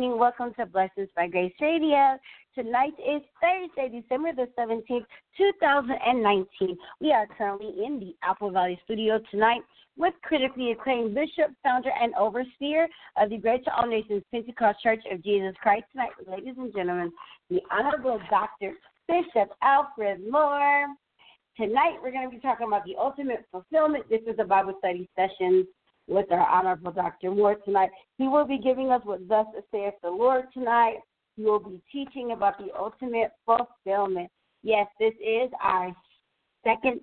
Evening. Welcome to Blessings by Grace Radio. Tonight is Thursday, December the 17th, 2019. We are currently in the Apple Valley studio tonight with critically acclaimed Bishop, founder, and overseer of the Greater All Nations Pentecost Church of Jesus Christ. Tonight, ladies and gentlemen, the Honorable Dr. Bishop Alfred Moore. Tonight, we're going to be talking about the ultimate fulfillment. This is a Bible study session with our Honorable Dr. Moore tonight. He will be giving us what thus saith the Lord tonight. He will be teaching about the ultimate fulfillment. Yes, this is our second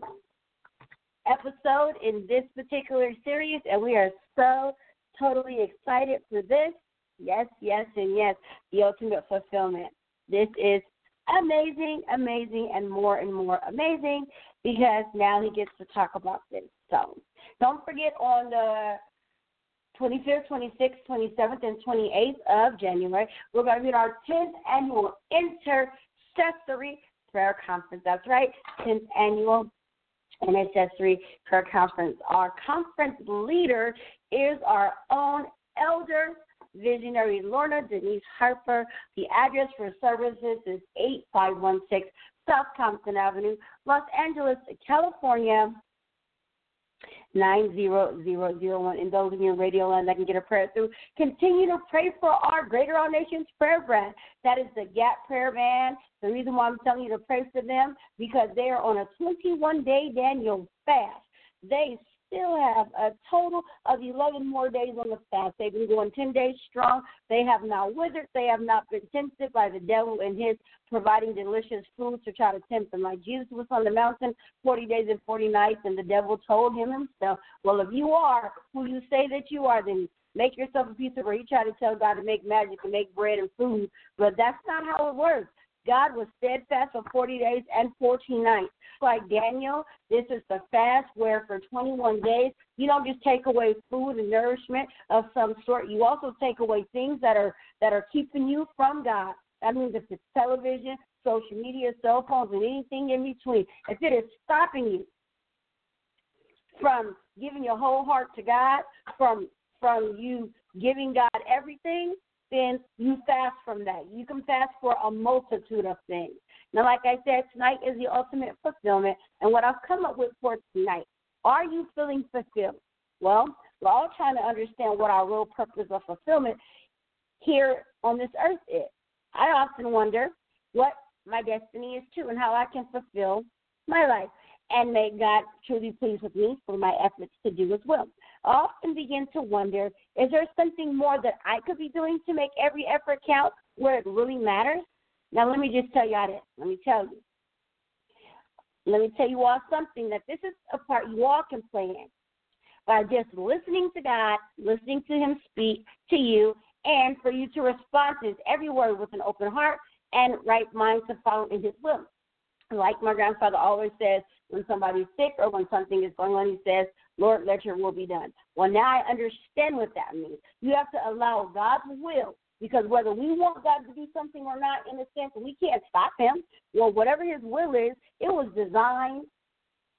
episode in this particular series, and we are so totally excited for this. Yes, yes, and yes, the ultimate fulfillment. This is amazing, amazing, and more and more amazing because now he gets to talk about this. So don't forget on the 25th, 26th, 27th, and 28th of January, we're going to be in our 10th annual intercessory prayer conference. That's right, 10th annual intercessory prayer conference. Our conference leader is our own elder visionary Lorna Denise Harper. The address for services is 8516 South Compton Avenue, Los Angeles, California. 90001. And those of you in radio land that can get a prayer through, continue to pray for our Greater All Nations prayer brand. That is the Gap Prayer Band. The reason why I'm telling you to pray for them, because they are on a 21 day Daniel fast. They still have a total of 11 more days on the fast. They've been going 10 days strong. They have not withered. They have not been tempted by the devil and his providing delicious food to try to tempt them. Like Jesus was on the mountain 40 days and 40 nights, and the devil told him himself, Well, if you are who you say that you are, then make yourself a piece of bread. He tried to tell God to make magic and make bread and food, but that's not how it works. God was steadfast for 40 days and 14 nights. Like Daniel, this is the fast where for 21 days you don't just take away food and nourishment of some sort. You also take away things that are that are keeping you from God. That means if it's television, social media, cell phones, and anything in between, if it is stopping you from giving your whole heart to God, from from you giving God everything, then you fast from that. You can fast for a multitude of things. Now, like I said, tonight is the ultimate fulfillment. And what I've come up with for tonight, are you feeling fulfilled? Well, we're all trying to understand what our real purpose of fulfillment here on this earth is. I often wonder what my destiny is too and how I can fulfill my life and make God truly pleased with me for my efforts to do as well. Often begin to wonder is there something more that I could be doing to make every effort count where it really matters? Now, let me just tell you this. Let me tell you. Let me tell you all something that this is a part you all can play in by just listening to God, listening to Him speak to you, and for you to respond to His every word with an open heart and right mind to follow in His will. Like my grandfather always says, when somebody's sick or when something is going on, he says, Lord, let your will be done. Well, now I understand what that means. You have to allow God's will because whether we want God to do something or not, in a sense, we can't stop Him. Well, whatever His will is, it was designed.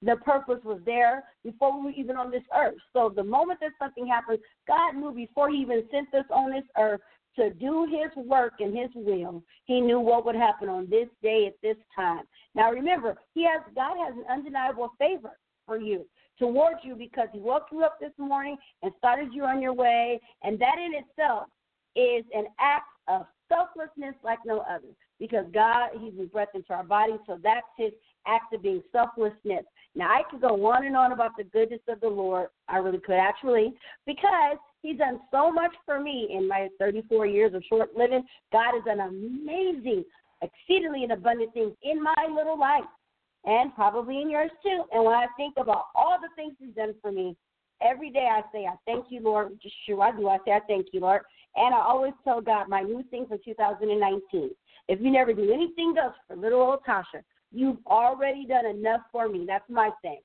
The purpose was there before we were even on this earth. So the moment that something happens, God knew before He even sent us on this earth to do His work and His will. He knew what would happen on this day at this time. Now remember, He has God has an undeniable favor for you towards you because He woke you up this morning and started you on your way, and that in itself is an act of selflessness like no other because God, He breath into our body, so that's His act of being selflessness. Now, I could go on and on about the goodness of the Lord. I really could, actually, because He's done so much for me in my 34 years of short living. God has done amazing, exceedingly and abundant things in my little life and probably in yours too. And when I think about all the things He's done for me, every day I say, I thank you, Lord. Just sure I do. I say, I thank you, Lord. And I always tell God my new thing for 2019. If you never do anything else for little old Tasha, you've already done enough for me. That's my thing.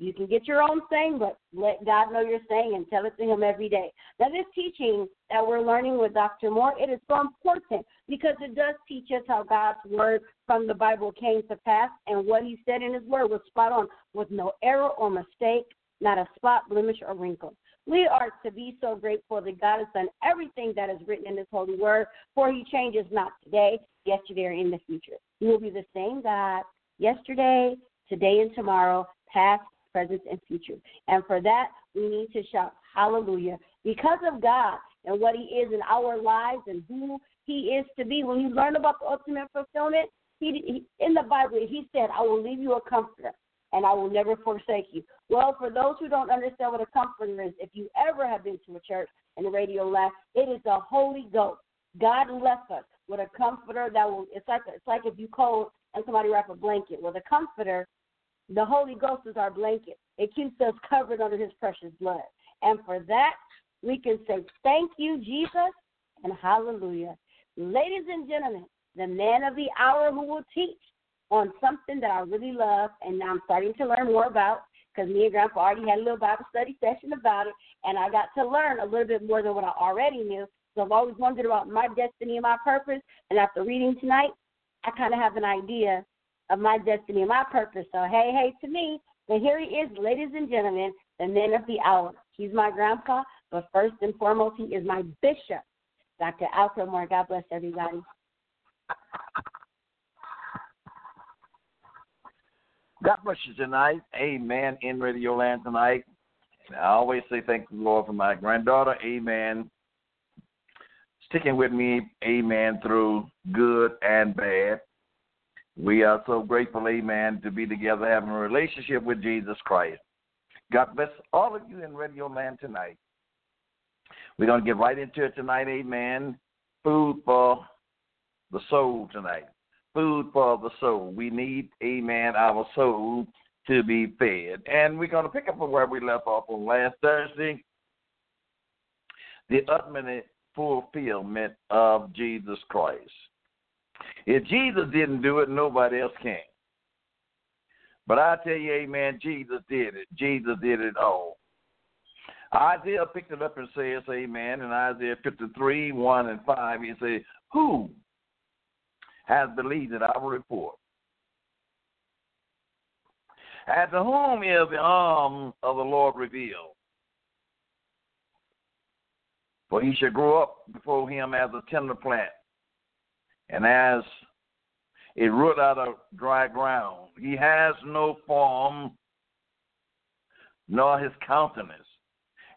You can get your own saying, but let God know you're saying and tell it to Him every day. Now, this teaching that we're learning with Dr. Moore, it is so important because it does teach us how God's word from the Bible came to pass, and what He said in His word was spot on, with no error or mistake, not a spot, blemish, or wrinkle. We are to be so grateful that God has done everything that is written in His holy word, for He changes not today, yesterday, or in the future. He will be the same God yesterday, today, and tomorrow, past, present, and future. And for that, we need to shout hallelujah because of God and what He is in our lives and who He is to be. When you learn about the ultimate fulfillment, he, he, in the Bible, He said, I will leave you a comforter and I will never forsake you. Well, for those who don't understand what a comforter is, if you ever have been to a church and the radio left, it is the Holy Ghost. God left us with a comforter that will. It's like it's like if you cold and somebody wrap a blanket. Well, the comforter, the Holy Ghost is our blanket. It keeps us covered under His precious blood, and for that we can say thank you, Jesus, and hallelujah. Ladies and gentlemen, the man of the hour who will teach on something that I really love and I'm starting to learn more about because me and Grandpa already had a little Bible study session about it, and I got to learn a little bit more than what I already knew. So I've always wondered about my destiny and my purpose, and after reading tonight, I kind of have an idea of my destiny and my purpose. So hey, hey to me, but here he is, ladies and gentlemen, the man of the hour. He's my grandpa, but first and foremost, he is my bishop, Dr. Alfred Moore. God bless everybody. God bless you tonight. Amen. In Radio Land tonight. I always say thank the Lord for my granddaughter. Amen. Sticking with me. Amen. Through good and bad. We are so grateful, amen, to be together having a relationship with Jesus Christ. God bless all of you in Radio Land tonight. We're going to get right into it tonight, amen. Food for the soul tonight food for the soul. We need, amen, our soul to be fed. And we're going to pick up from where we left off on last Thursday the ultimate fulfillment of Jesus Christ. If Jesus didn't do it, nobody else can. But I tell you, amen, Jesus did it. Jesus did it all. Isaiah picked it up and says, amen, in Isaiah 53, 1 and 5, he says, Who has believed in our report. And to whom is the arm of the Lord revealed? For he shall grow up before him as a tender plant, and as a root out of dry ground. He has no form, nor his countenance.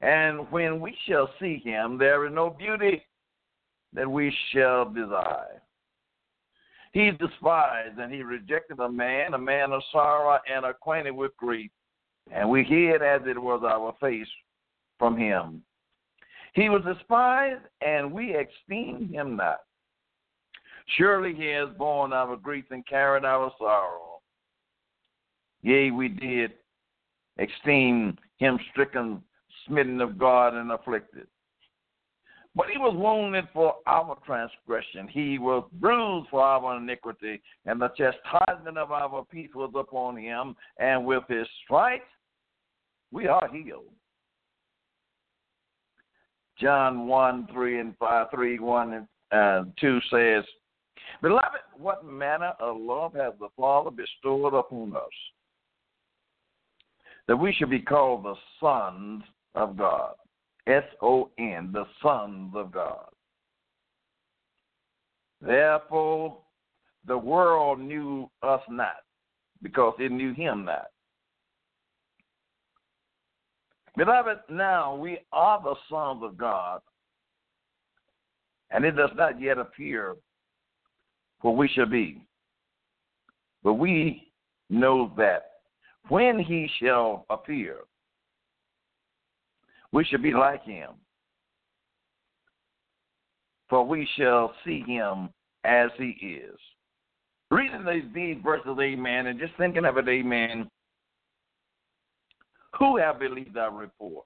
And when we shall see him, there is no beauty that we shall desire. He despised and he rejected a man, a man of sorrow and acquainted with grief. And we hid as it was our face from him. He was despised and we esteemed him not. Surely he has borne our grief and carried our sorrow. Yea, we did esteem him stricken, smitten of God, and afflicted. But he was wounded for our transgression. He was bruised for our iniquity, and the chastisement of our peace was upon him, and with his stripes we are healed. John 1, 3 and 5, 3, 1 and uh, 2 says, Beloved, what manner of love has the Father bestowed upon us? That we should be called the sons of God. S O N, the sons of God. Therefore, the world knew us not, because it knew him not. Beloved, now we are the sons of God, and it does not yet appear what we shall be. But we know that when he shall appear, we shall be like him. For we shall see him as he is. Reading these, these verses, amen, and just thinking of it, amen, who have believed our report?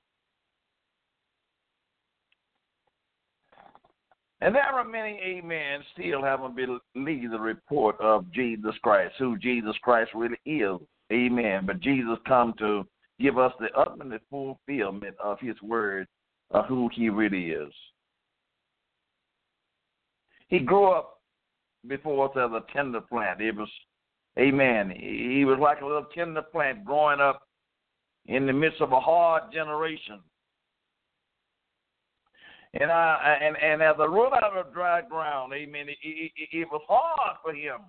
And there are many, amen, still haven't believed the report of Jesus Christ, who Jesus Christ really is, amen. But Jesus come to give us the ultimate fulfillment of his word of who he really is. He grew up before us as a tender plant. It was, amen, he was like a little tender plant growing up in the midst of a hard generation. And I and and as a root out of dry ground, amen. It, it, it was hard for him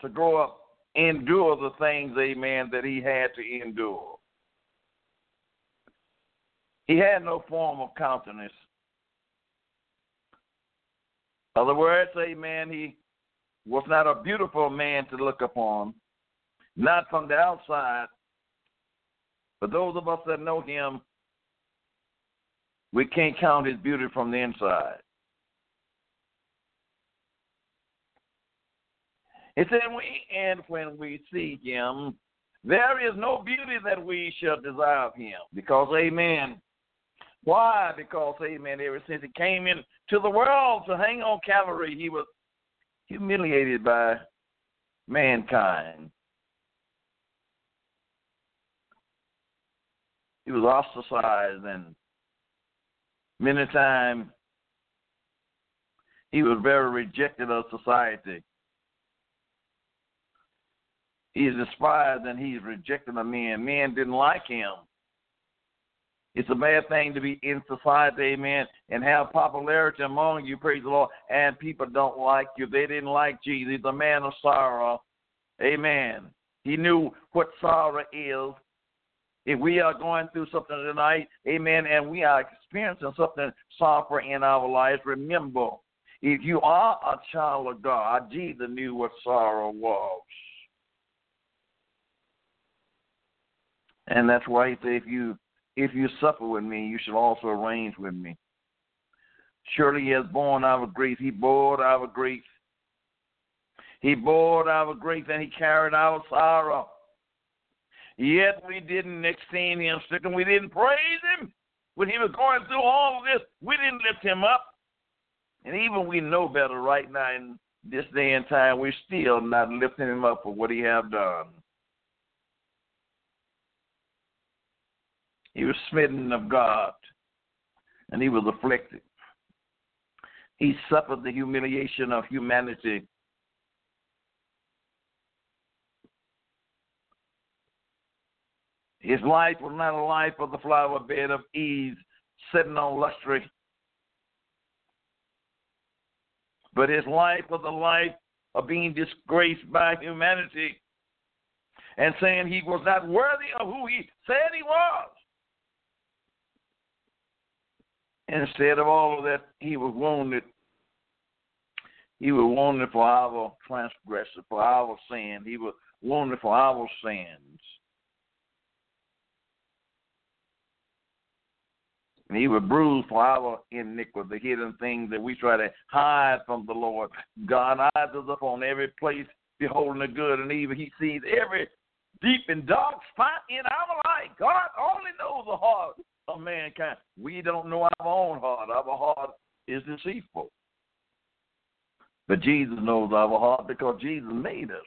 to grow up, and endure the things, amen, that he had to endure. He had no form of countenance. In Other words, amen, he was not a beautiful man to look upon, not from the outside, but those of us that know him, we can't count his beauty from the inside. It said, we, and when we see him, there is no beauty that we shall desire of him. Because, amen. Why? Because, amen, ever since he came into the world to hang on Calvary, he was humiliated by mankind. He was ostracized and many times he was very rejected of society. He is despised and he's rejected of men. Men didn't like him. It's a bad thing to be in society, amen, and have popularity among you, praise the Lord, and people don't like you. They didn't like Jesus. He's a man of sorrow. Amen. He knew what sorrow is. If we are going through something tonight, amen, and we are experiencing something sorrowful in our lives, remember, if you are a child of God, Jesus knew what sorrow was. And that's why he said, if you if you suffer with me, you shall also arrange with me. Surely he has borne our grief. He bore our grief. He bore our grief and he carried our sorrow. Yet we didn't esteem him stricken. We didn't praise him when he was going through all of this. We didn't lift him up. And even we know better right now in this day and time, we're still not lifting him up for what he have done. He was smitten of God, and he was afflicted. He suffered the humiliation of humanity. His life was not a life of the flower bed of ease, sitting on luxury, but his life was a life of being disgraced by humanity and saying he was not worthy of who he said he was. Instead of all of that, he was wounded. He was wounded for our transgression, for our sin. He was wounded for our sins. And he was bruised for our iniquity, the hidden things that we try to hide from the Lord. God eyes us upon every place, beholding the good and evil. He sees every deep and dark spot in our life. God only knows the heart of mankind. We don't know our own heart. Our heart is deceitful. But Jesus knows our heart because Jesus made us.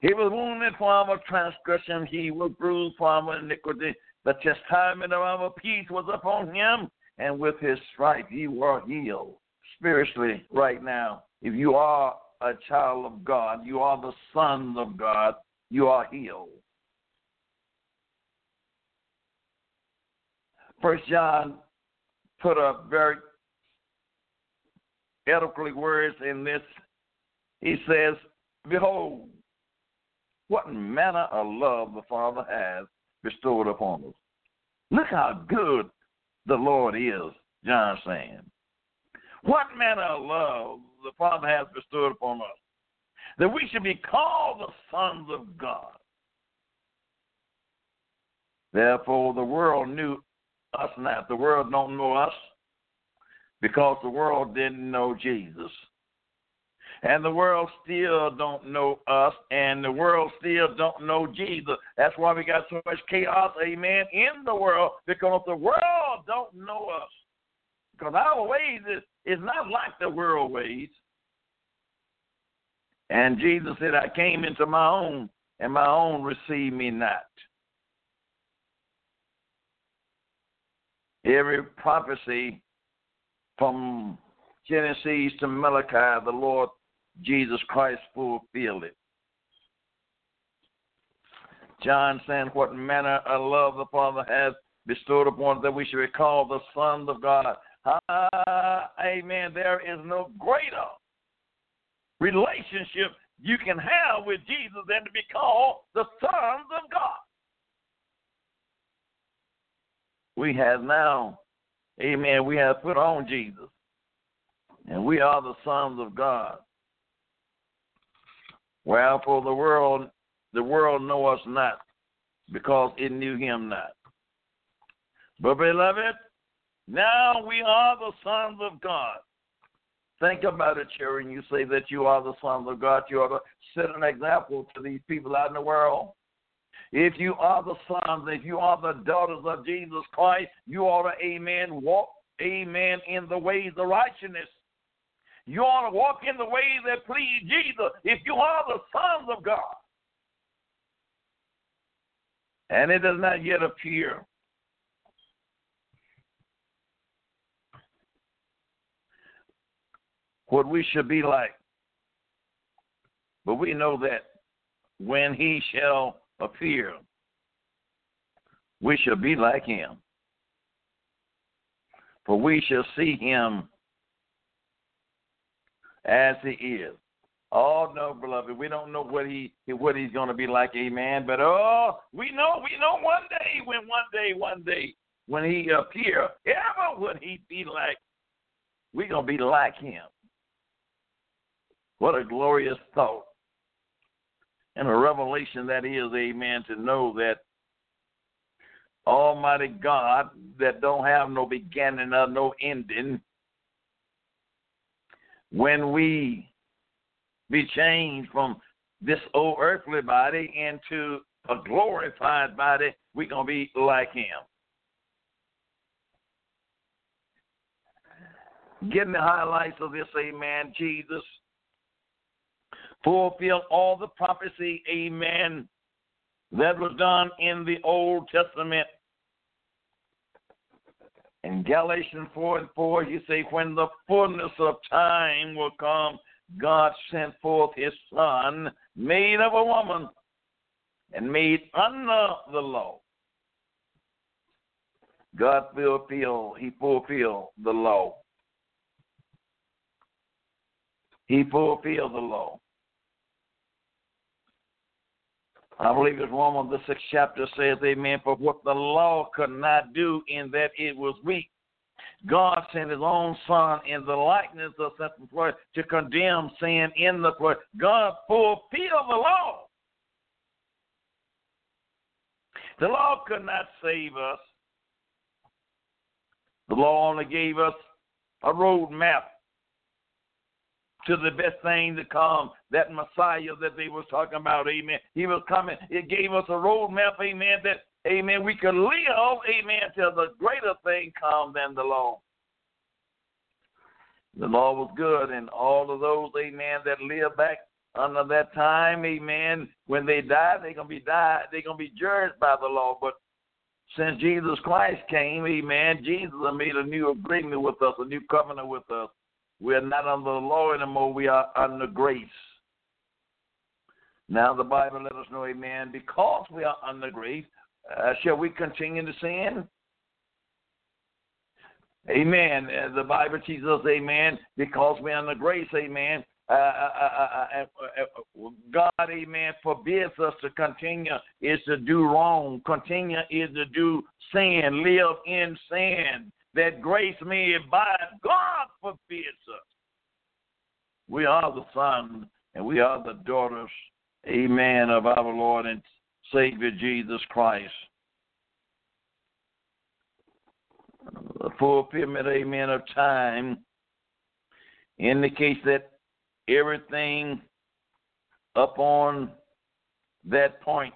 He was wounded for our transgression, he was bruised for our iniquity. The chastisement of our peace was upon him, and with his stripes you were healed. Spiritually, right now, if you are a child of God, you are the sons of God, you are healed. First John put a very eloquently words in this. He says, Behold, what manner of love the Father has bestowed upon us. Look how good the Lord is, John saying. What manner of love the Father has bestowed upon us that we should be called the sons of God. Therefore, the world knew us not. The world don't know us because the world didn't know Jesus. And the world still don't know us, and the world still don't know Jesus. That's why we got so much chaos, amen, in the world, because the world don't know us. Because our ways is, is not like the world ways. And Jesus said, I came into my own, and my own received me not. Every prophecy from Genesis to Malachi, the Lord Jesus Christ fulfilled it. John saying, What manner of love the Father has bestowed upon us that we should be called the sons of God. Ah, amen. There is no greater relationship you can have with Jesus than to be called the sons of God. We have now, amen, we have put on Jesus, and we are the sons of God. Wherefore the world, the world know us not, because it knew him not. But beloved, now we are the sons of God. Think about it, children. You say that you are the sons of God. You ought to set an example to these people out in the world. If you are the sons, if you are the daughters of Jesus Christ, you ought to, amen, walk, amen, in the ways of righteousness. You ought to walk in the ways that please Jesus if you are the sons of God. And it does not yet appear what we should be like. But we know that when he shall appear, we shall be like him. For we shall see him as he is. Oh no, beloved, we don't know what he what he's going to be like, amen. But oh, we know, we know one day when one day, one day when he appear, ever would he be like? We're gonna be like him. What a glorious thought. And a revelation that is, amen, to know that Almighty God that don't have no beginning or no ending, when we be changed from this old earthly body into a glorified body, we're going to be like him. Getting the highlights of this, amen, Jesus fulfill all the prophecy, amen, that was done in the Old Testament. In Galatians 4 and 4, you say, When the fullness of time will come, God sent forth his Son, made of a woman, and made under the law. God fulfilled, he fulfilled the law. He fulfilled the law. I believe it's Romans the sixth chapter says, Amen, for what the law could not do in that it was weak. God sent his own son in the likeness of such flesh to condemn sin in the flesh. God fulfilled the law. The law could not save us. The law only gave us a road map to the best thing to come, that Messiah that they was talking about, amen. He was coming. It gave us a roadmap, amen, that, amen, we could live, amen, till the greater thing come than the law. The law was good, and all of those, amen, that lived back under that time, amen, when they die, they're gonna be died, they're gonna be judged by the law. But since Jesus Christ came, amen, Jesus made a new agreement with us, a new covenant with us. We are not under the law anymore. We are under grace. Now the Bible let us know, amen, because we are under grace, uh, shall we continue to sin? Amen. Uh, the Bible teaches us, amen, because we're under grace, amen. Uh, uh, uh, God, amen, forbids us to continue is to do wrong. Continue is to do sin, live in sin that grace may abide. God forbids us. We are the sons and we are the daughters, amen, of our Lord and Savior Jesus Christ. The fulfillment, amen, of time indicates that everything up on that point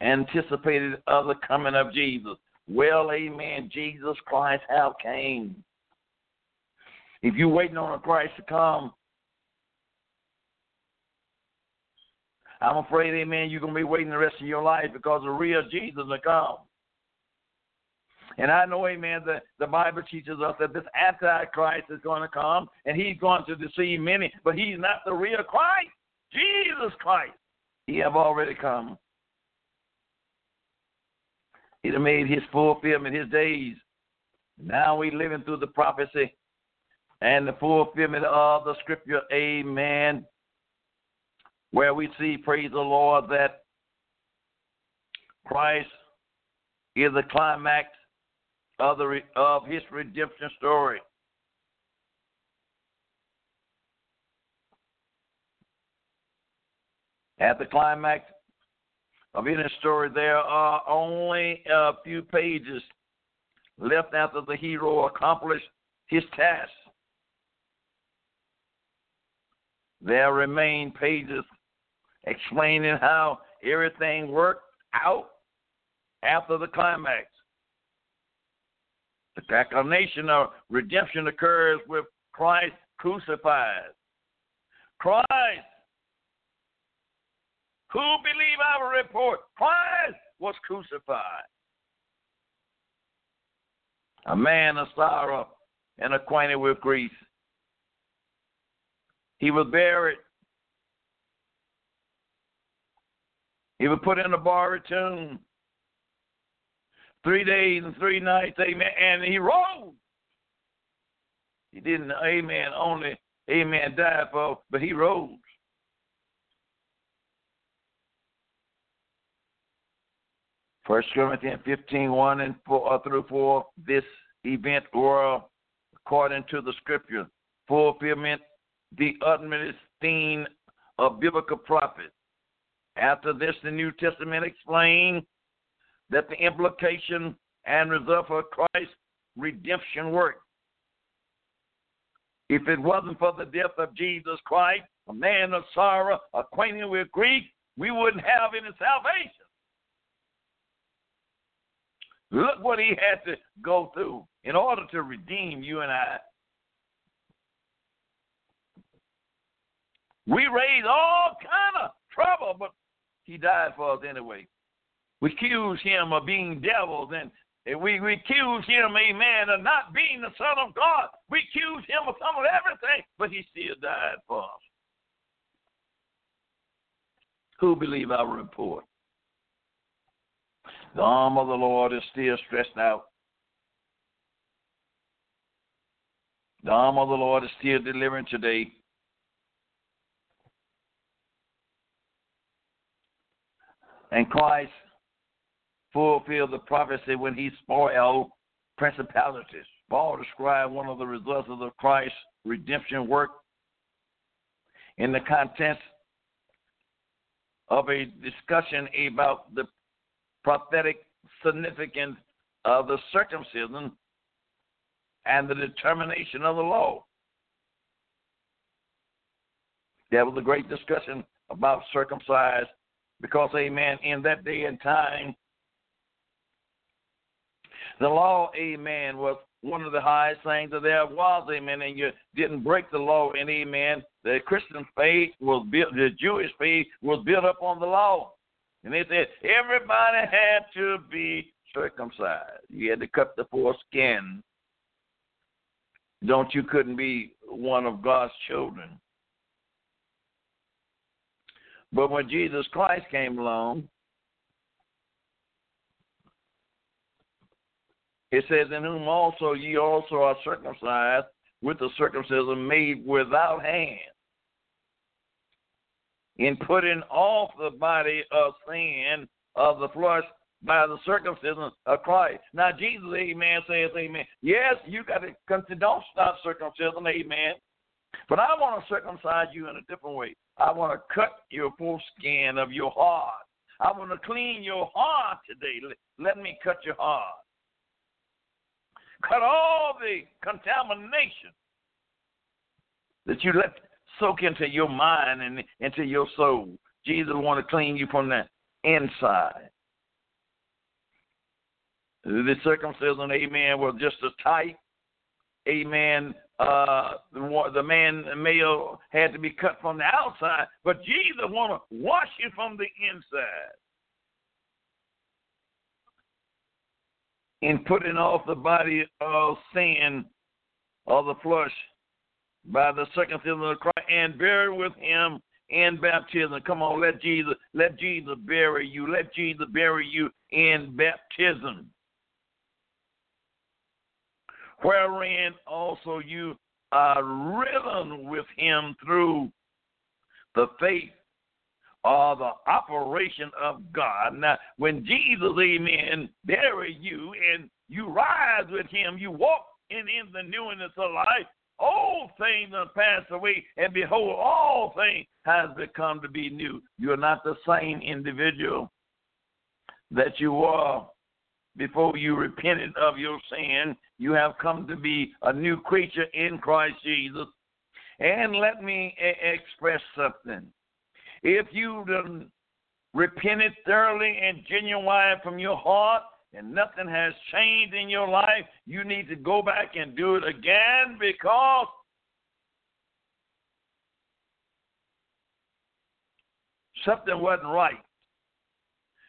anticipated of the coming of Jesus. Well, amen. Jesus Christ have came. If you're waiting on a Christ to come, I'm afraid, amen, you're going to be waiting the rest of your life because the real Jesus will come. And I know, amen, that the Bible teaches us that this Antichrist is going to come and he's going to deceive many, but he's not the real Christ. Jesus Christ. He have already come. He done made his fulfillment his days. Now we're living through the prophecy and the fulfillment of the scripture. Amen. Where we see, praise the Lord, that Christ is the climax of the of his redemption story. At the climax of any story, there are only a few pages left after the hero accomplished his task. There remain pages explaining how everything worked out after the climax. The culmination of redemption occurs with Christ crucified. Christ who believe our report? Christ was crucified. A man of sorrow and acquainted with grief. He was buried. He was put in a borrowed tomb. Three days and three nights, amen. And he rose. He didn't, amen, only, amen, die for, but he rose. First Corinthians 15, 1 and 4 uh, through 4, this event were according to the scripture, fulfillment, the utmost theme of biblical prophet. After this, the New Testament explained that the implication and result of Christ's redemption work. If it wasn't for the death of Jesus Christ, a man of sorrow, acquainted with grief, we wouldn't have any salvation. Look what he had to go through in order to redeem you and I. We raise all kind of trouble, but he died for us anyway. We accuse him of being devils and we, we accuse him, amen, of not being the Son of God. We accuse him of some of everything, but he still died for us. Who believe our report? The arm of the Lord is still stretched out. The arm of the Lord is still delivering today. And Christ fulfilled the prophecy when he spoiled principalities. Paul described one of the results of the Christ redemption work in the context of a discussion about the prophetic significance of the circumcision and the determination of the law. There was a great discussion about circumcised because, amen, in that day and time, the law, amen, was one of the highest things that there was, amen, and you didn't break the law, and amen, the Christian faith was built, the Jewish faith was built up on the law. And they said everybody had to be circumcised. You had to cut the foreskin. Don't you couldn't be one of God's children. But when Jesus Christ came along, it says, In whom also ye also are circumcised with the circumcision made without hands in putting off the body of sin of the flesh by the circumcision of Christ. Now, Jesus, amen, says, amen. Yes, you got to don't stop circumcision, amen. But I want to circumcise you in a different way. I want to cut your foreskin of your heart. I want to clean your heart today. Let, me cut your heart. Cut all the contamination that you let soak into your mind and into your soul. Jesus want to clean you from the inside. The circumcision, amen, was just a type. Amen. Uh, the, the man, the male, had to be cut from the outside, but Jesus want to wash you from the inside. In putting off the body of sin of the flesh by the second circumcision of Christ and buried with him in baptism. Come on, let Jesus, let Jesus bury you. Let Jesus bury you in baptism, wherein also you are risen with him through the faith or the operation of God. Now, when Jesus, amen, bury you and you rise with him, you walk in, in the newness of life, old things have passed away, and behold, all things has become to be new. You're not the same individual that you were before you repented of your sin. You have come to be a new creature in Christ Jesus. And let me a- express something. If you done repented thoroughly and genuine from your heart, and nothing has changed in your life, you need to go back and do it again because something wasn't right.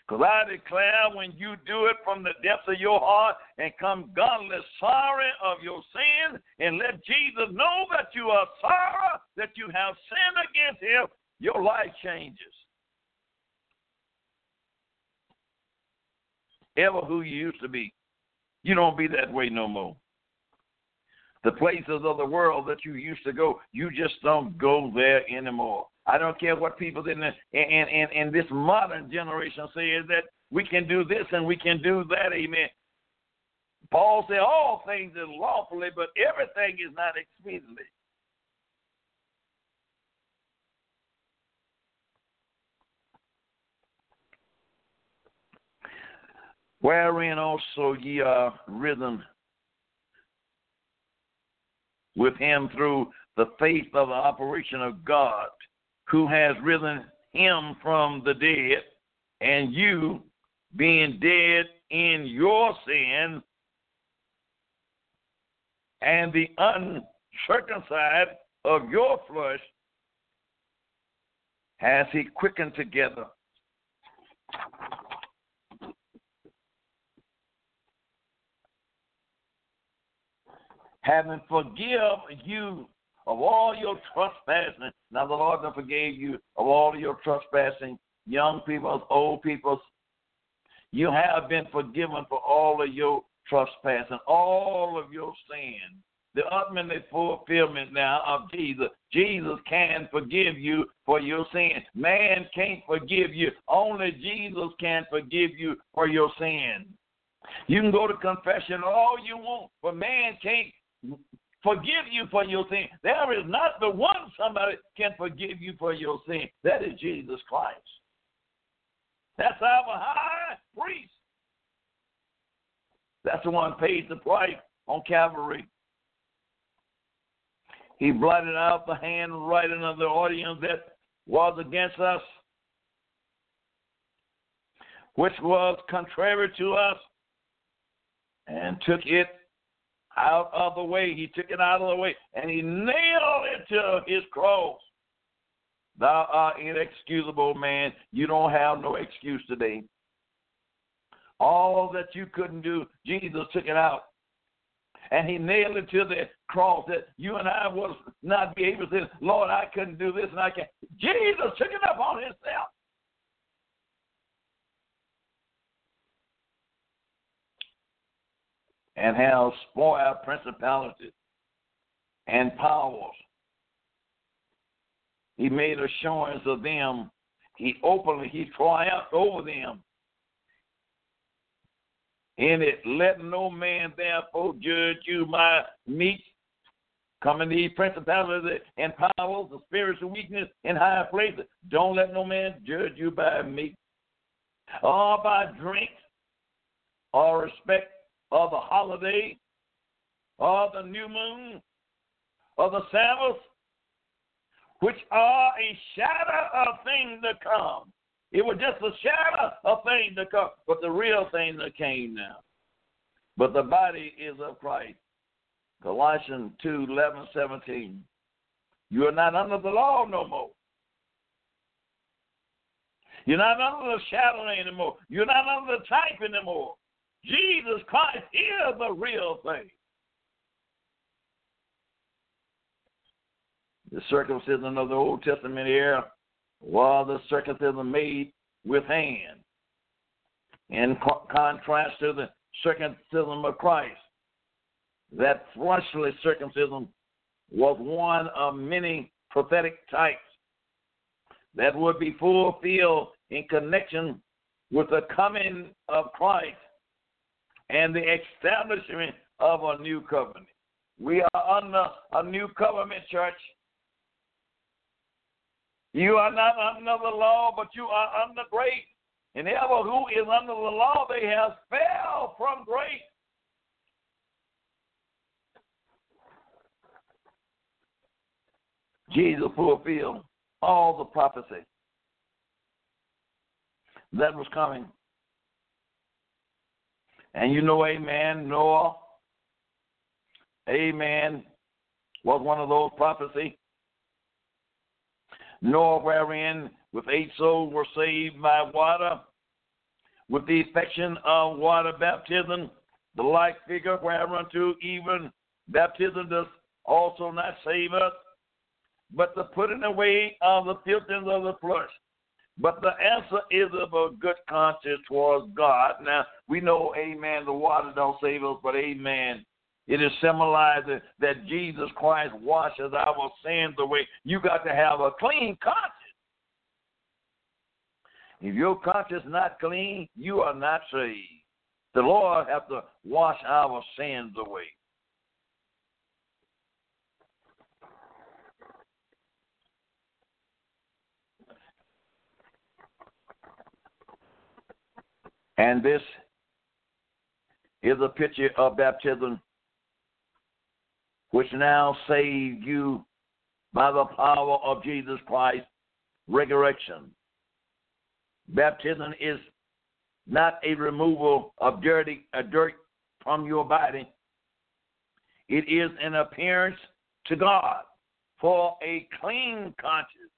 Because I declare when you do it from the depths of your heart and come godless sorry of your sin and let Jesus know that you are sorry, that you have sinned against him, your life changes. Ever who you used to be, you don't be that way no more. The places of the world that you used to go, you just don't go there anymore. I don't care what people in the and and and this modern generation says that we can do this and we can do that. Amen. Paul said all things are lawfully, but everything is not expediently. Wherein also ye are risen with him through the faith of the operation of God, who has risen him from the dead, and you, being dead in your sin and the uncircumcised of your flesh, has he quickened together. Having forgive you of all your trespassing. Now the Lord done forgave you of all your trespassing, young people, old people. You have been forgiven for all of your trespassing, all of your sin. The ultimate fulfillment now of Jesus. Jesus can forgive you for your sin. Man can't forgive you. Only Jesus can forgive you for your sin. You can go to confession all you want, but man can't forgive you for your sin. There is not the one somebody can forgive you for your sin. That is Jesus Christ. That's our high priest. That's the one paid the price on Calvary. He blotted out the handwriting of the audience that was against us, which was contrary to us, and took it out of the way. He took it out of the way and he nailed it to his cross. Thou art inexcusable, man. You don't have no excuse today. All that you couldn't do, Jesus took it out. And he nailed it to the cross that you and I was not be able to say, Lord, I couldn't do this and I can't. Jesus took it up on himself. And have spoiled principalities and powers. He made assurance of them. He openly he triumphed over them. In it, let no man therefore judge you by meat, coming these principalities and powers, the spiritual weakness in high places. Don't let no man judge you by meat, or by drink, or respect or the holiday, or the new moon, or the Sabbath, which are a shadow of things to come. It was just a shadow of things to come, but the real thing that came now. But the body is of Christ. Colossians 2 11, 17. You are not under the law no more. You're not under the shadow anymore. You're not under the type anymore. Jesus Christ is the real thing. The circumcision of the Old Testament era was the circumcision made with hand. in co- contrast to the circumcision of Christ. That fleshly circumcision was one of many prophetic types that would be fulfilled in connection with the coming of Christ and the establishment of a new covenant. We are under a new covenant, church. You are not under the law, but you are under grace. And ever who is under the law, they have fell from grace. Jesus fulfilled all the prophecy that was coming. And you know, amen, Noah, amen, was one of those prophecy. Noah, wherein with eight souls were saved by water, with the effection of water baptism, the like figure whereunto even baptism does also not save us, but the putting away of the filthiness of the flesh. But the answer is of a good conscience towards God. Now we know, Amen. The water don't save us, but Amen. It is symbolizing that, Jesus Christ washes our sins away. You got to have a clean conscience. If your conscience not clean, you are not saved. The Lord have to wash our sins away. And this is a picture of baptism, which now saved you by the power of Jesus Christ's resurrection. Baptism is not a removal of dirty a dirt from your body. It is an appearance to God for a clean conscience.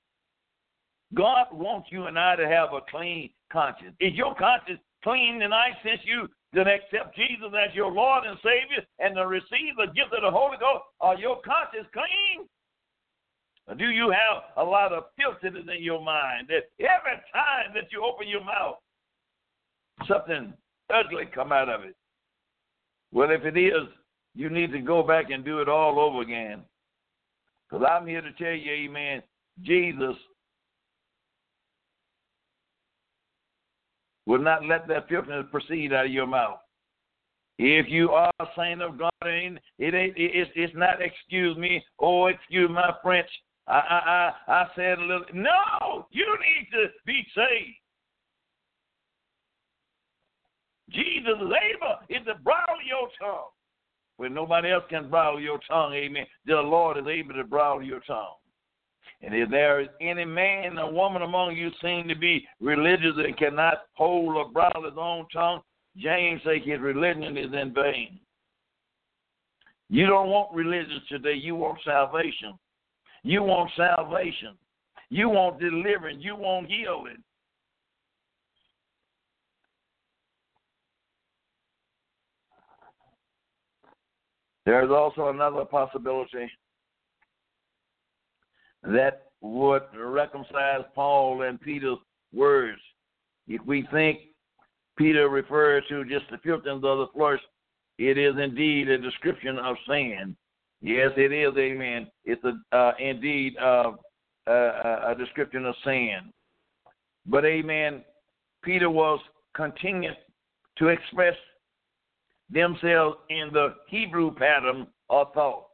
God wants you and I to have a clean conscience. Is your conscience clean tonight since you did accept Jesus as your Lord and Savior and to receive the gift of the Holy Ghost? Are your conscience clean? Or do you have a lot of filthiness in your mind that every time that you open your mouth, something ugly come out of it? Well, if it is, you need to go back and do it all over again. Because I'm here to tell you, amen, Jesus will not let that filthiness proceed out of your mouth. If you are a saint of God, it ain't, it ain't it's, it's not excuse me, oh excuse my French. I I I, I said a little. No, you need to be saved. Jesus labor is to bridle your tongue when nobody else can bridle your tongue. Amen. The Lord is able to bridle your tongue. And if there is any man or woman among you seem to be religious and cannot hold or bridle his own tongue, James says his religion is in vain. You don't want religion today. You want salvation. You want salvation. You want deliverance. You want healing. There's also another possibility that would reconcile Paul and Peter's words. If we think Peter referred to just the filthiness of the flesh, it is indeed a description of sin. Yes, it is, amen. It's a, uh, indeed uh, a description of sin. But, amen, Peter was contingent to express themselves in the Hebrew pattern of thought.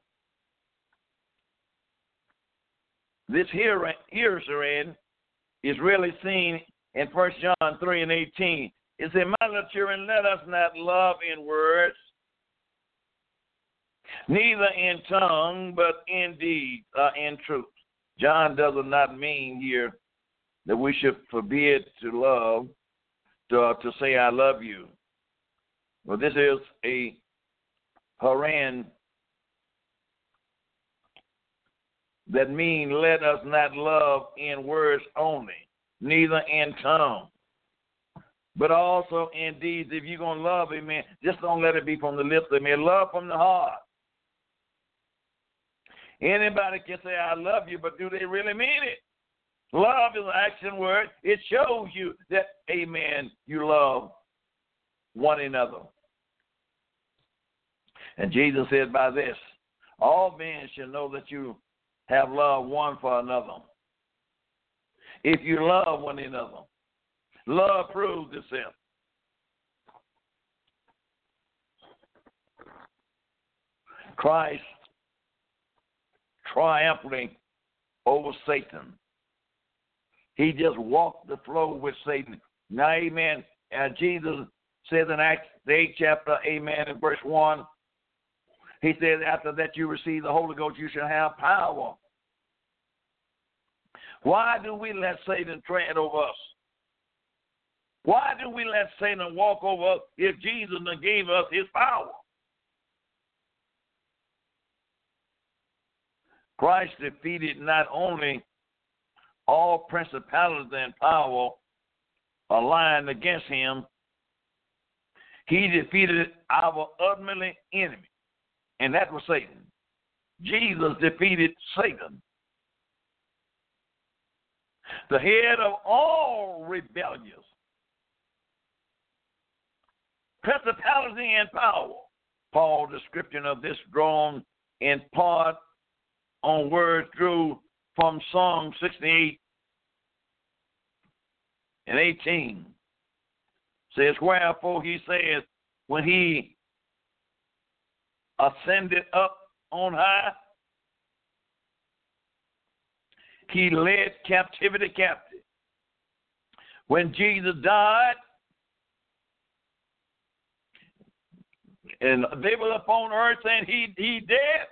This here, hearing is really seen in First John 3 and 18. It says, My little children, let us not love in words, neither in tongue, but in deed, uh, in truth. John does not mean here that we should forbid to love, to, uh, to say, I love you. Well, this is a Haran that mean let us not love in words only, neither in tongue, but also in deeds. If you're gonna love, amen, just don't let it be from the lips, amen. Love from the heart. Anybody can say I love you, but do they really mean it? Love is an action word. It shows you that, amen, you love one another. And Jesus said, By this, all men shall know that you have love one for another. If you love one another, love proves itself. Christ triumphing over Satan. He just walked the floor with Satan. Now, amen. And Jesus says in Acts 8, chapter, amen, in verse 1, he said, after that you receive the Holy Ghost, you shall have power. Why do we let Satan tread over us? Why do we let Satan walk over us if Jesus gave us his power? Christ defeated not only all principalities and power aligned against him, he defeated our ultimate enemy, and that was Satan. Jesus defeated Satan. The head of all rebellious principality and power. Paul's description of this drawn in part on words drew from Psalm 68 and 18. Says, Wherefore he says, when he ascended up on high, he led captivity captive. When Jesus died, and they were upon earth and he he dead,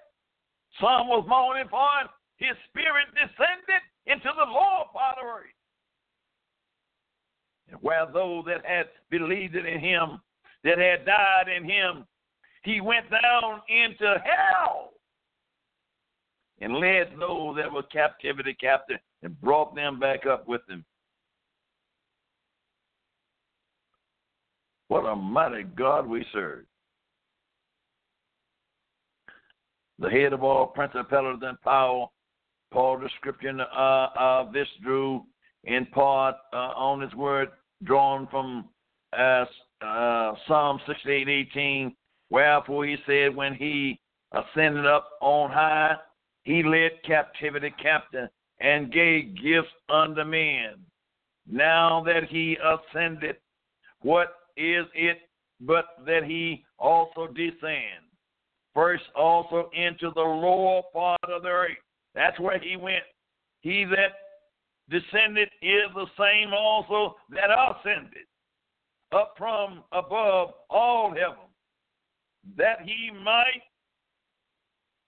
some was mourning for him. His spirit descended into the lower part of earth. And where those that had believed in him, that had died in him, he went down into hell and led those that were captivity captive and brought them back up with him. What a mighty God we serve. the head of all principalities and power. Paul's description uh, of this drew in part uh, on his word drawn from uh, uh, Psalm 68:18. Wherefore he said, when he ascended up on high, he led captivity captive and gave gifts unto men. Now that he ascended, what is it but that he also descend? first also into the lower part of the earth. That's where he went. He that descended is the same also that ascended up from above all heaven, that he might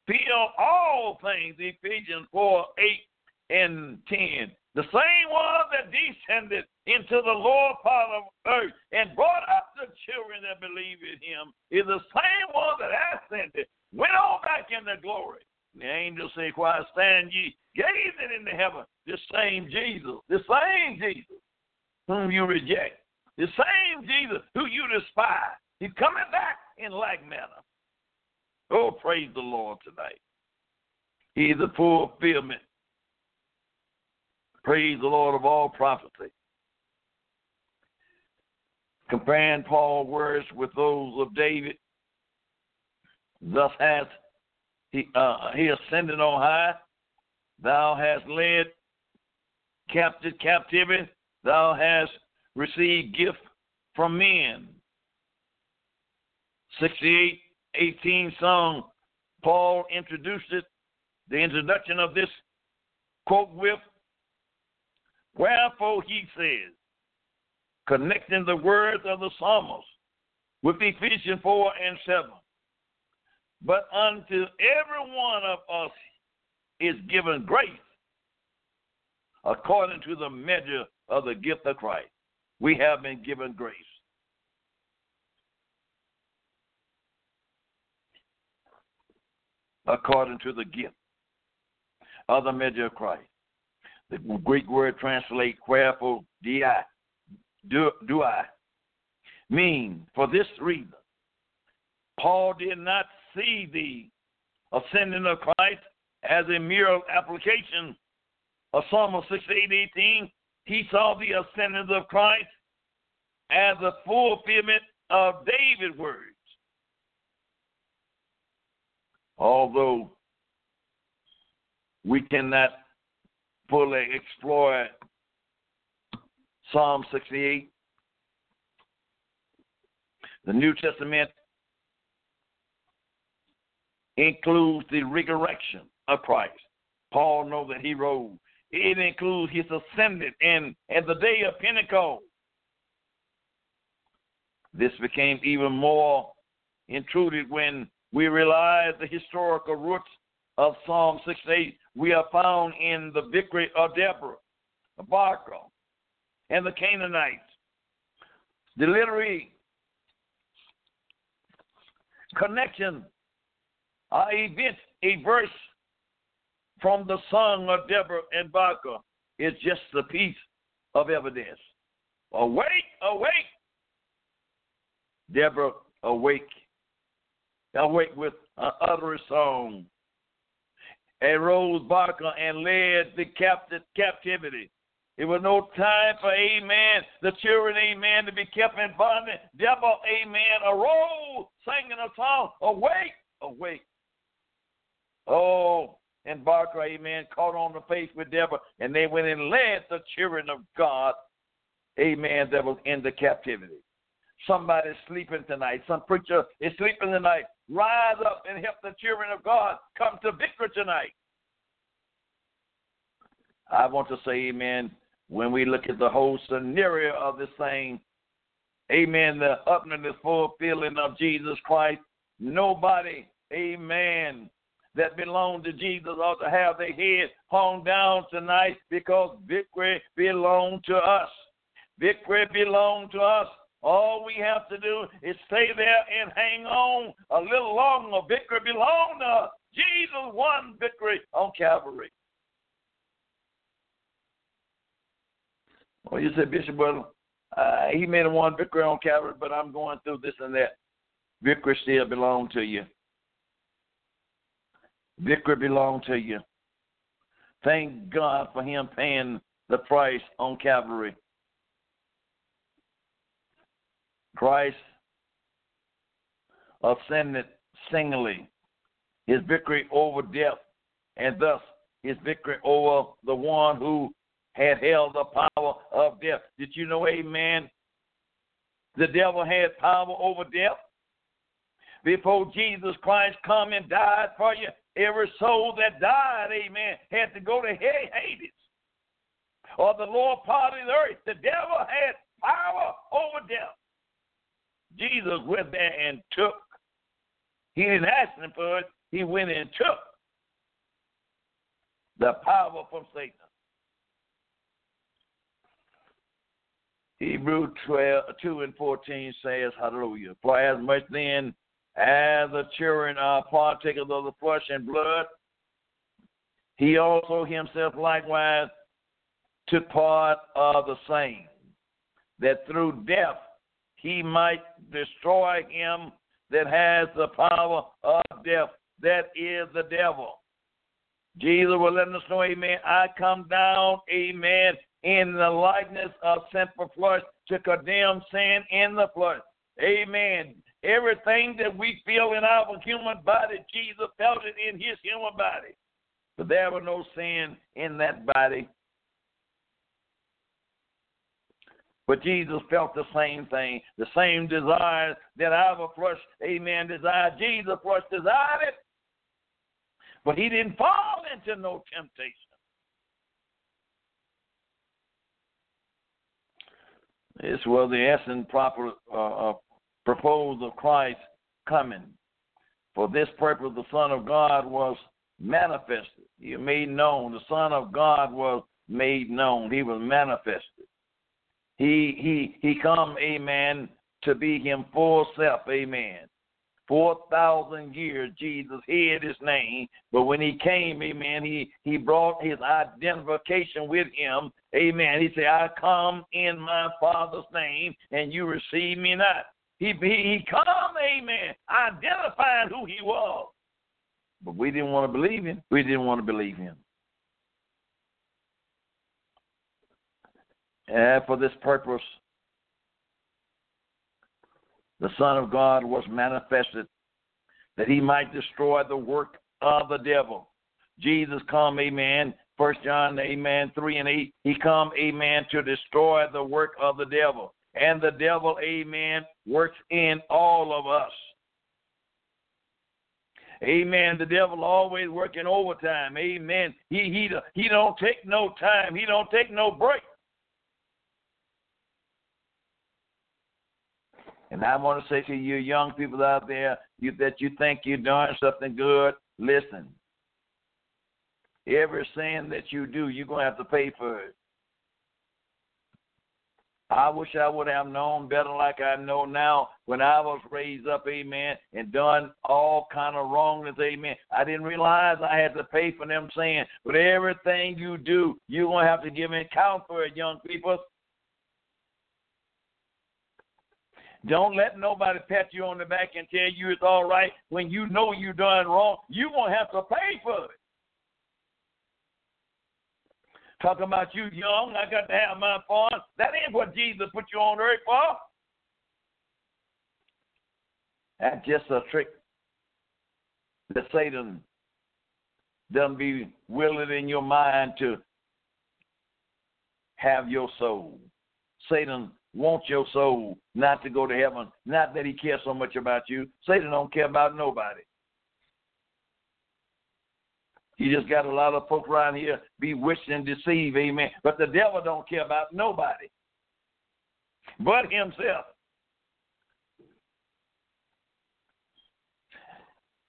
fill all things. Ephesians 4 8 and 10. The same one that descended into the lower part of earth and brought up the children that believe in him is the same one that ascended, went on back into glory. The angels say, Why stand ye gazing into heaven? The same Jesus, the same Jesus whom you reject, the same Jesus who you despise. He's coming back in like manner. Oh, praise the Lord tonight. He's the fulfillment Praise the Lord of all prophecy. Comparing Paul's words with those of David, thus hath he, uh, he ascended on high. Thou hast led captive captivity. Thou hast received gift from men. 68, 18 song, Paul introduced it, the introduction of this quote with Wherefore he says, connecting the words of the psalmist with Ephesians 4 and 7. But unto every one of us is given grace according to the measure of the gift of Christ. We have been given grace. According to the gift of the measure of Christ. The Greek word translate wherefore di, do, do I, mean for this reason. Paul did not see the ascending of Christ as a mere application of Psalm 68, 18. He saw the ascending of Christ as a fulfillment of David's words. Although we cannot fully explore Psalm 68, the New Testament includes the resurrection of Christ. Paul knows that he rose. It includes his ascended and, and the day of Pentecost. This became even more intruded when we realize the historical roots of Psalm 68 we are found in the victory of Deborah, Barak, and the Canaanites. The literary connection are event, a verse from the song of Deborah and Barak is just a piece of evidence. Awake, awake. Deborah, awake. Awake with an utter song. And rose Barak and led the captive captivity. It was no time for, amen, the children, amen, to be kept in bondage. Deborah, amen, arose, singing a song, awake, awake. Oh, and Barak, amen, caught on the face with Deborah, and they went and led the children of God, amen, that was in the captivity. Somebody's sleeping tonight. Some preacher is sleeping tonight. Rise up and help the children of God come to victory tonight. I want to say, amen, when we look at the whole scenario of this thing, amen, the upness, fulfilling of Jesus Christ, nobody, amen, that belong to Jesus ought to have their head hung down tonight because victory belongs to us. Victory belongs to us. All we have to do is stay there and hang on a little longer. Victory belongs to us. Jesus won victory on Calvary. Well, you said, Bishop, well, uh, he made a one victory on Calvary, but I'm going through this and that. Victory still belongs to you. Victory belongs to you. Thank God for him paying the price on Calvary. Christ ascended singly, his victory over death, and thus his victory over the one who had held the power of death. Did you know, amen? The devil had power over death. Before Jesus Christ come and died for you, every soul that died, amen, had to go to Hades or the lower part of the earth. The devil had power over death. Jesus went there and took. He didn't ask him for it. He went and took the power from Satan. Hebrew 12, 2 and 14 says, Hallelujah. For as much then as the children are partakers of the flesh and blood, he also himself likewise took part of the same, that through death he might destroy him that has the power of death, that is the devil. Jesus will let us know, amen. I come down, amen, in the likeness of sinful flesh to condemn sin in the flesh. Amen. Everything that we feel in our human body, Jesus felt it in his human body. But there was no sin in that body. But Jesus felt the same thing, the same desire that our flesh, amen, desired. Jesus flesh desired it. But he didn't fall into no temptation. This was the essence proper uh, uh, proposed of Christ coming. For this purpose, the Son of God was manifested. He made known. The Son of God was made known. He was manifested. He he he come, amen, to be him full self, amen. Four thousand years Jesus hid his name, but when he came, amen, he, he brought his identification with him. Amen. He said, I come in my Father's name, and you receive me not. He, he, he come, amen, identifying who he was. But we didn't want to believe him. We didn't want to believe him. And for this purpose, the Son of God was manifested that he might destroy the work of the devil. Jesus come, amen. First John, amen, 3 and 8. He come, amen, to destroy the work of the devil. And the devil, amen, works in all of us. Amen. The devil always working overtime. Amen. He he he don't take no time. He don't take no break. And I want to say to you young people out there you, that you think you're doing something good, listen. Every sin that you do, you're going to have to pay for it. I wish I would have known better like I know now when I was raised up, amen, and done all kind of wrongness, amen. I didn't realize I had to pay for them sin. But everything you do, you're going to have to give an account for it, young people. Don't let nobody pat you on the back and tell you it's all right when you know you done wrong. You're going to have to pay for it. Talking about you young, I got to have my fun. That ain't what Jesus put you on earth for. That's just a trick that Satan doesn't be willing in your mind to have your soul. Satan wants your soul not to go to heaven. Not that he cares so much about you. Satan don't care about nobody. You just got a lot of folk around here bewitched and deceived, amen. But the devil don't care about nobody but himself.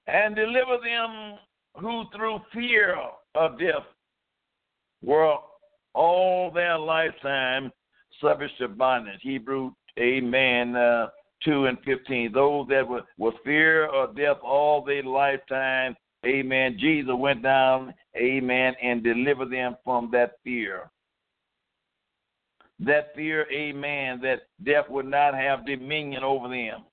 And deliver them who through fear of death were all their lifetime to bondage. Hebrew, amen, uh, 2 and 15. Those that were, were fear of death all their lifetime Amen. Jesus went down, amen, and delivered them from that fear. That fear, amen, that death would not have dominion over them.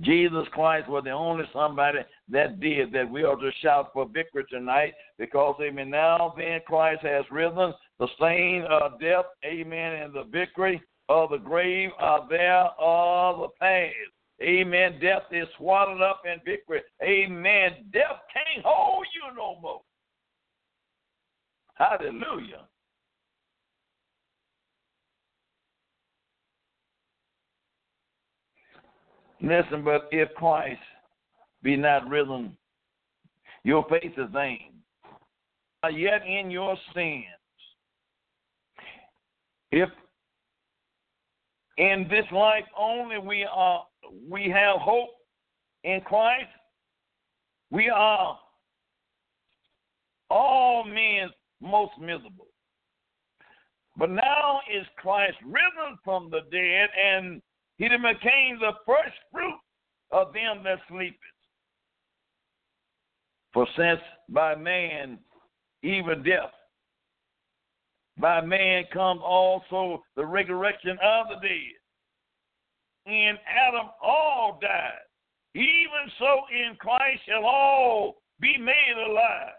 Jesus Christ was the only somebody that did that. We ought to shout for victory tonight because, amen, now then Christ has risen. The stain of death, amen, and the victory of the grave are there of the past. Amen. Death is swallowed up in victory. Amen. Death can't hold you no more. Hallelujah. Listen, but if Christ be not risen, your faith is vain. Yet in your sins, if in this life only we are we have hope in Christ, we are all men most miserable. But now is Christ risen from the dead, and he became the first fruit of them that sleepeth. For since by man even death, by man comes also the resurrection of the dead in Adam all died. Even so in Christ shall all be made alive.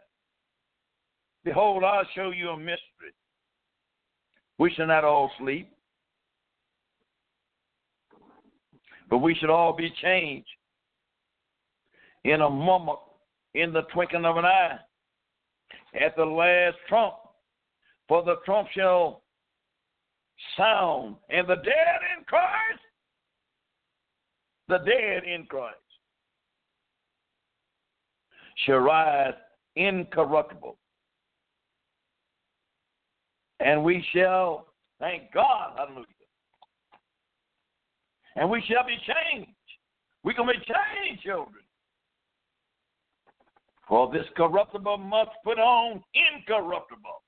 Behold, I'll show you a mystery. We shall not all sleep, but we should all be changed in a moment, in the twinkling of an eye, at the last trump. For the trump shall sound, and the dead in Christ the dead in Christ shall rise incorruptible. And we shall, thank God, hallelujah. And we shall be changed. We can be changed, children. For this corruptible must put on incorruptible.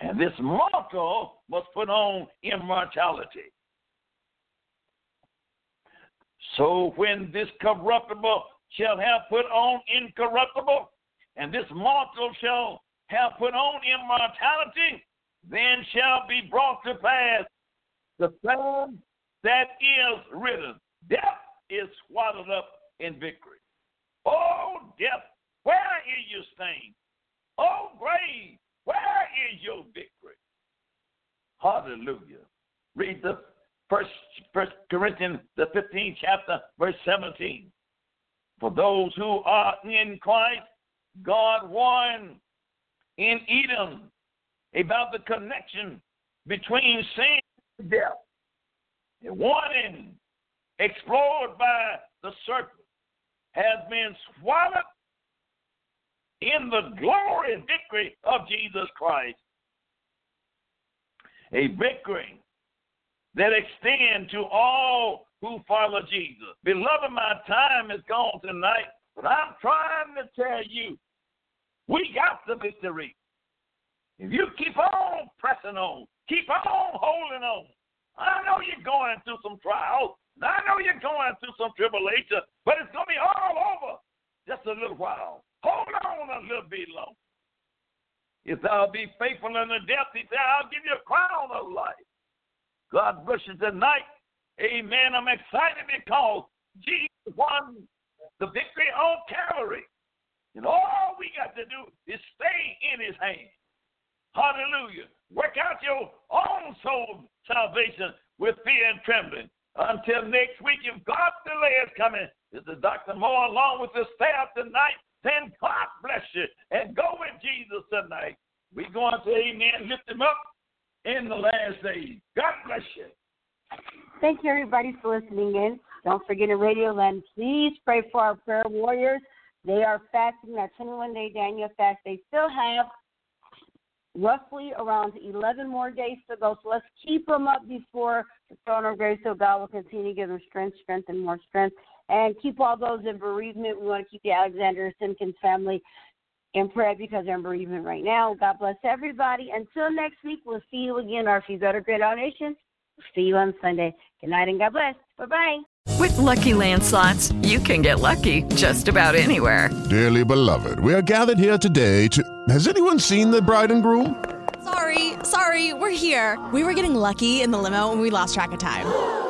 And this mortal must put on immortality. So when this corruptible shall have put on incorruptible, and this mortal shall have put on immortality, then shall be brought to pass the thing that is written. Death is swallowed up in victory. Oh, death, where is your sting? Oh, grave, where is your victory? Hallelujah. Read the First, First Corinthians, the 15th chapter, verse 17. For those who are in Christ, God warned in Eden about the connection between sin and death. The warning explored by the serpent has been swallowed in the glory and victory of Jesus Christ. A victory that extends to all who follow Jesus. Beloved, my time is gone tonight, but I'm trying to tell you, we got the victory. If you keep on pressing on, keep on holding on. I know you're going through some trials. I know you're going through some tribulation, but it's going to be all over just a little while. Hold on a little bit longer. If thou be faithful in the death, he said, I'll give you a crown of life. God bless you tonight. Amen. I'm excited because Jesus won the victory on Calvary. And all we got to do is stay in his hand. Hallelujah. Work out your own soul salvation with fear and trembling. Until next week, if God's delay is coming, is the Dr. Moore along with the staff tonight then God bless you and go with Jesus tonight. We're going to, amen, lift him up in the last days. God bless you. Thank you, everybody, for listening in. Don't forget in Radio Land, please pray for our prayer warriors. They are fasting that 21 day Daniel fast. They still have roughly around 11 more days to go. So let's keep them up before the throne of grace so God will continue to give them strength, strength, and more strength and keep all those in bereavement. We want to keep the Alexander Simpkins family in prayer because they're in bereavement right now. God bless everybody. Until next week, we'll see you again. Or if you go to Greater All Nations, we'll see you on Sunday. Good night and God bless. Bye bye. With Lucky Land slots, you can get lucky just about anywhere. Dearly beloved, we are gathered here today to. Has anyone seen the bride and groom? Sorry, sorry, we're here. We were getting lucky in the limo and we lost track of time.